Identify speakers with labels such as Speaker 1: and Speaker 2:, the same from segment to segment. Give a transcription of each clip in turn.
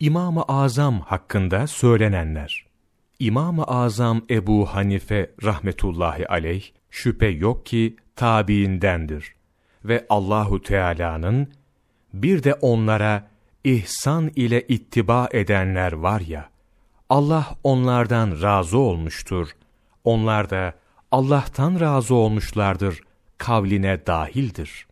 Speaker 1: İmam-ı Azam hakkında söylenenler. İmam-ı Azam Ebu Hanife rahmetullahi aleyh şüphe yok ki tabiindendir ve Allahu Teala'nın bir de onlara ihsan ile ittiba edenler var ya Allah onlardan razı olmuştur. Onlar da Allah'tan razı olmuşlardır kavline dahildir.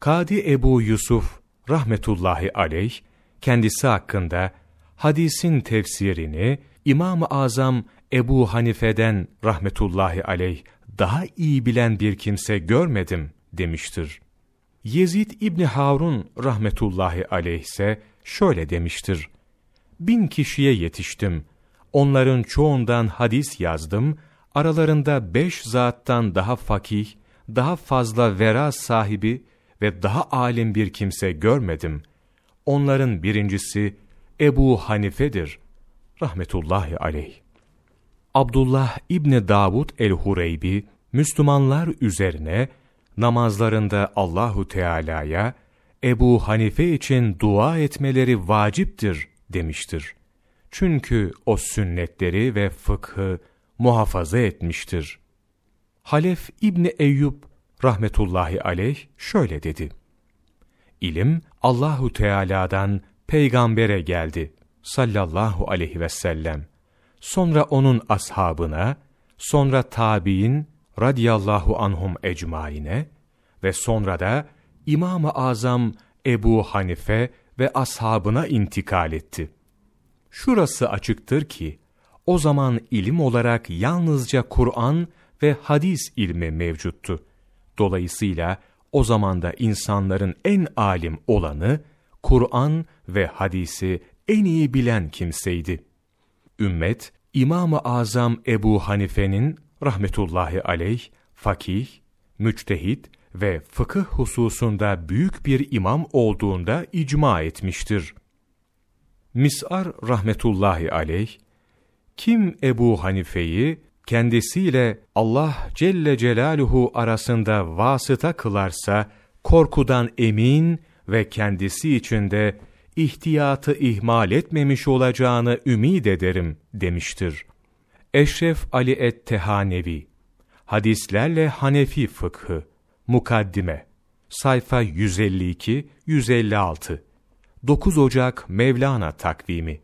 Speaker 1: Kadi Ebu Yusuf rahmetullahi aleyh kendisi hakkında hadisin tefsirini İmam-ı Azam Ebu Hanife'den rahmetullahi aleyh daha iyi bilen bir kimse görmedim demiştir. Yezid İbni Harun rahmetullahi aleyh ise şöyle demiştir. Bin kişiye yetiştim. Onların çoğundan hadis yazdım. Aralarında beş zattan daha fakih, daha fazla vera sahibi ve daha alim bir kimse görmedim. Onların birincisi Ebu Hanife'dir. Rahmetullahi aleyh. Abdullah İbni Davud el-Hureybi, Müslümanlar üzerine namazlarında Allahu Teala'ya Ebu Hanife için dua etmeleri vaciptir demiştir. Çünkü o sünnetleri ve fıkhı muhafaza etmiştir. Halef İbni Eyyub rahmetullahi aleyh şöyle dedi. İlim Allahu Teala'dan peygambere geldi sallallahu aleyhi ve sellem. Sonra onun ashabına, sonra tabi'in radiyallahu anhum ecmaine ve sonra da İmam-ı Azam Ebu Hanife ve ashabına intikal etti. Şurası açıktır ki, o zaman ilim olarak yalnızca Kur'an ve hadis ilmi mevcuttu. Dolayısıyla o zamanda insanların en alim olanı, Kur'an ve hadisi en iyi bilen kimseydi. Ümmet, İmam-ı Azam Ebu Hanife'nin rahmetullahi aleyh, fakih, müçtehit ve fıkıh hususunda büyük bir imam olduğunda icma etmiştir. Mis'ar rahmetullahi aleyh, kim Ebu Hanife'yi kendisiyle Allah Celle Celaluhu arasında vasıta kılarsa, korkudan emin ve kendisi içinde ihtiyatı ihmal etmemiş olacağını ümid ederim demiştir. Eşref Ali et-Tehanevi Hadislerle Hanefi Fıkhı Mukaddime Sayfa 152-156 9 Ocak Mevlana Takvimi